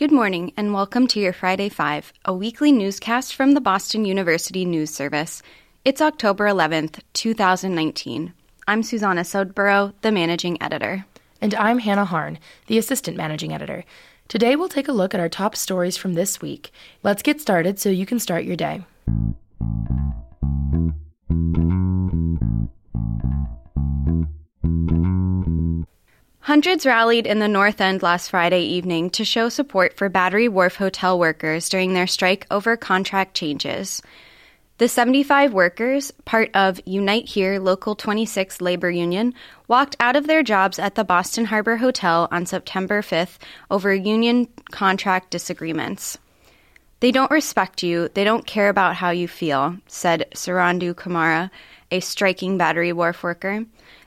Good morning, and welcome to your Friday Five, a weekly newscast from the Boston University News Service. It's October 11th, 2019. I'm Susanna Sodborough, the managing editor. And I'm Hannah Harn, the assistant managing editor. Today we'll take a look at our top stories from this week. Let's get started so you can start your day. Hundreds rallied in the North End last Friday evening to show support for Battery Wharf hotel workers during their strike over contract changes. The 75 workers, part of Unite Here Local 26 labor union, walked out of their jobs at the Boston Harbor Hotel on September 5th over union contract disagreements. They don't respect you, they don't care about how you feel, said Sarandu Kumara, a striking Battery Wharf worker.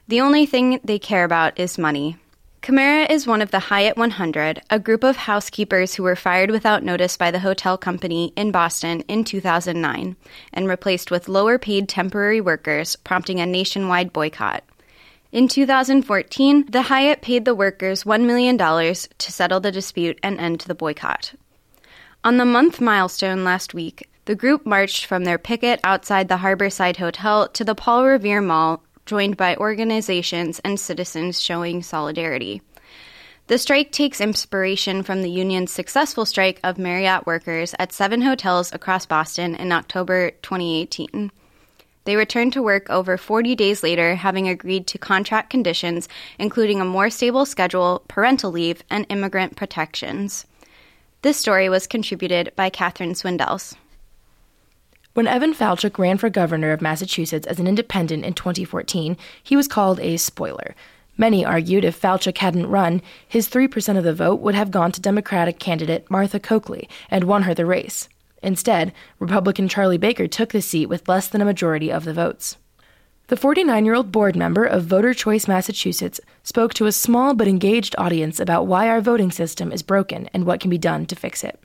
The only thing they care about is money. Camara is one of the Hyatt 100, a group of housekeepers who were fired without notice by the hotel company in Boston in 2009 and replaced with lower paid temporary workers, prompting a nationwide boycott. In 2014, the Hyatt paid the workers $1 million to settle the dispute and end the boycott. On the month milestone last week, the group marched from their picket outside the Harborside Hotel to the Paul Revere Mall joined by organizations and citizens showing solidarity. The strike takes inspiration from the union's successful strike of Marriott workers at seven hotels across Boston in October 2018. They returned to work over 40 days later, having agreed to contract conditions, including a more stable schedule, parental leave, and immigrant protections. This story was contributed by Catherine Swindells. When Evan Falchuk ran for governor of Massachusetts as an independent in 2014, he was called a spoiler. Many argued if Falchuk hadn't run, his 3% of the vote would have gone to Democratic candidate Martha Coakley and won her the race. Instead, Republican Charlie Baker took the seat with less than a majority of the votes. The 49 year old board member of Voter Choice Massachusetts spoke to a small but engaged audience about why our voting system is broken and what can be done to fix it.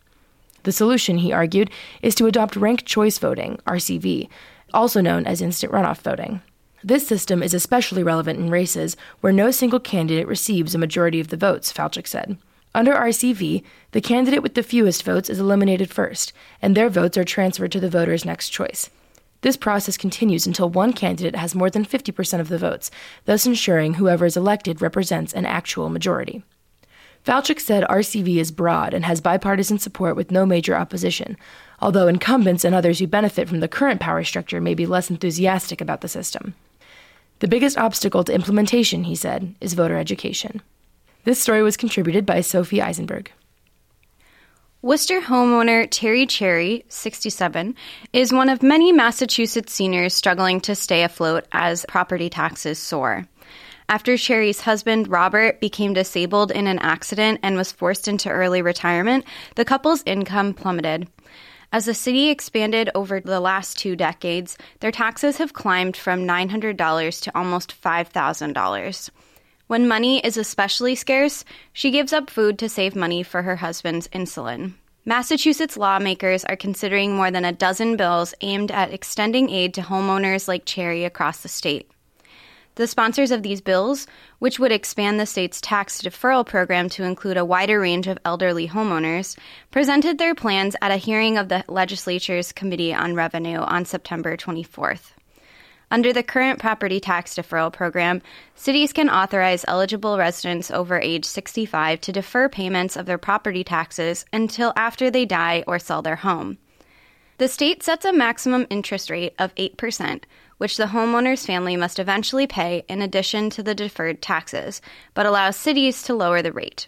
The solution, he argued, is to adopt ranked choice voting, RCV, also known as instant runoff voting. This system is especially relevant in races where no single candidate receives a majority of the votes, Falchuk said. Under RCV, the candidate with the fewest votes is eliminated first, and their votes are transferred to the voter's next choice. This process continues until one candidate has more than 50% of the votes, thus ensuring whoever is elected represents an actual majority. Falchuk said RCV is broad and has bipartisan support with no major opposition, although incumbents and others who benefit from the current power structure may be less enthusiastic about the system. The biggest obstacle to implementation, he said, is voter education. This story was contributed by Sophie Eisenberg. Worcester homeowner Terry Cherry, 67, is one of many Massachusetts seniors struggling to stay afloat as property taxes soar. After Cherry's husband, Robert, became disabled in an accident and was forced into early retirement, the couple's income plummeted. As the city expanded over the last two decades, their taxes have climbed from $900 to almost $5,000. When money is especially scarce, she gives up food to save money for her husband's insulin. Massachusetts lawmakers are considering more than a dozen bills aimed at extending aid to homeowners like Cherry across the state. The sponsors of these bills, which would expand the state's tax deferral program to include a wider range of elderly homeowners, presented their plans at a hearing of the legislature's Committee on Revenue on September 24th. Under the current property tax deferral program, cities can authorize eligible residents over age 65 to defer payments of their property taxes until after they die or sell their home. The state sets a maximum interest rate of 8%, which the homeowner's family must eventually pay in addition to the deferred taxes, but allows cities to lower the rate.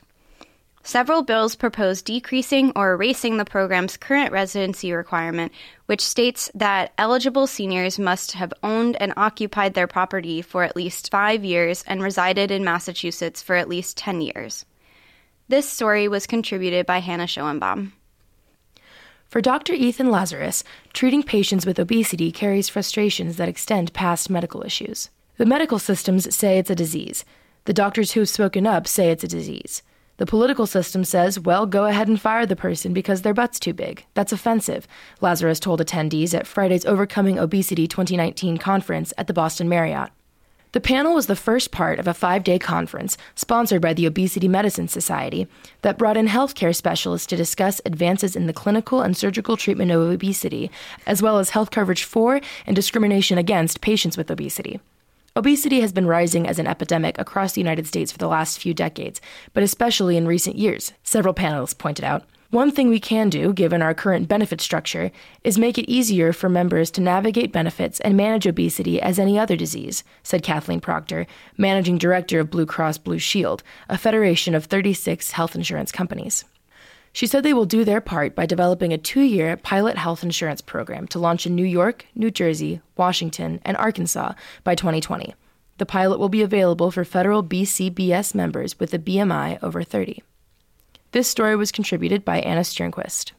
Several bills propose decreasing or erasing the program's current residency requirement, which states that eligible seniors must have owned and occupied their property for at least five years and resided in Massachusetts for at least 10 years. This story was contributed by Hannah Schoenbaum. For Dr. Ethan Lazarus, treating patients with obesity carries frustrations that extend past medical issues. The medical systems say it's a disease. The doctors who've spoken up say it's a disease. The political system says, well, go ahead and fire the person because their butt's too big. That's offensive, Lazarus told attendees at Friday's Overcoming Obesity 2019 conference at the Boston Marriott. The panel was the first part of a five day conference sponsored by the Obesity Medicine Society that brought in healthcare specialists to discuss advances in the clinical and surgical treatment of obesity, as well as health coverage for and discrimination against patients with obesity. Obesity has been rising as an epidemic across the United States for the last few decades, but especially in recent years, several panelists pointed out. One thing we can do, given our current benefit structure, is make it easier for members to navigate benefits and manage obesity as any other disease, said Kathleen Proctor, managing director of Blue Cross Blue Shield, a federation of 36 health insurance companies. She said they will do their part by developing a two year pilot health insurance program to launch in New York, New Jersey, Washington, and Arkansas by 2020. The pilot will be available for federal BCBS members with a BMI over 30. This story was contributed by Anna Sternquist.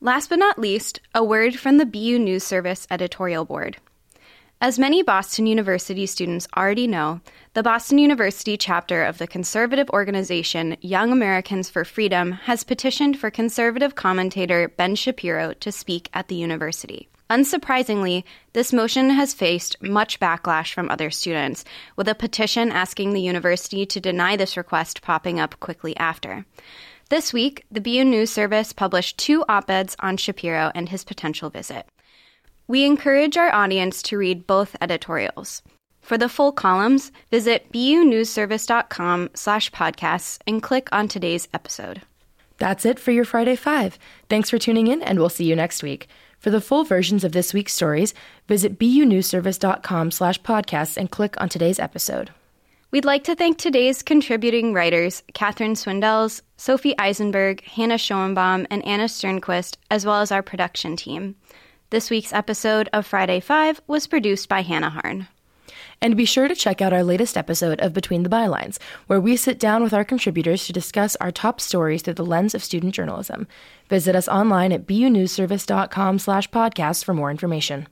Last but not least, a word from the BU News Service editorial board. As many Boston University students already know, the Boston University chapter of the conservative organization Young Americans for Freedom has petitioned for conservative commentator Ben Shapiro to speak at the university. Unsurprisingly, this motion has faced much backlash from other students, with a petition asking the university to deny this request popping up quickly after. This week, the BU News Service published two op eds on Shapiro and his potential visit. We encourage our audience to read both editorials. For the full columns, visit bunewsservice.com slash podcasts and click on today's episode. That's it for your Friday Five. Thanks for tuning in, and we'll see you next week. For the full versions of this week's stories, visit bunewsservice.com slash podcasts and click on today's episode. We'd like to thank today's contributing writers, Catherine Swindells, Sophie Eisenberg, Hannah Schoenbaum, and Anna Sternquist, as well as our production team. This week's episode of Friday Five was produced by Hannah Harn. And be sure to check out our latest episode of Between the Bylines, where we sit down with our contributors to discuss our top stories through the lens of student journalism. Visit us online at bunewsservice.com slash podcast for more information.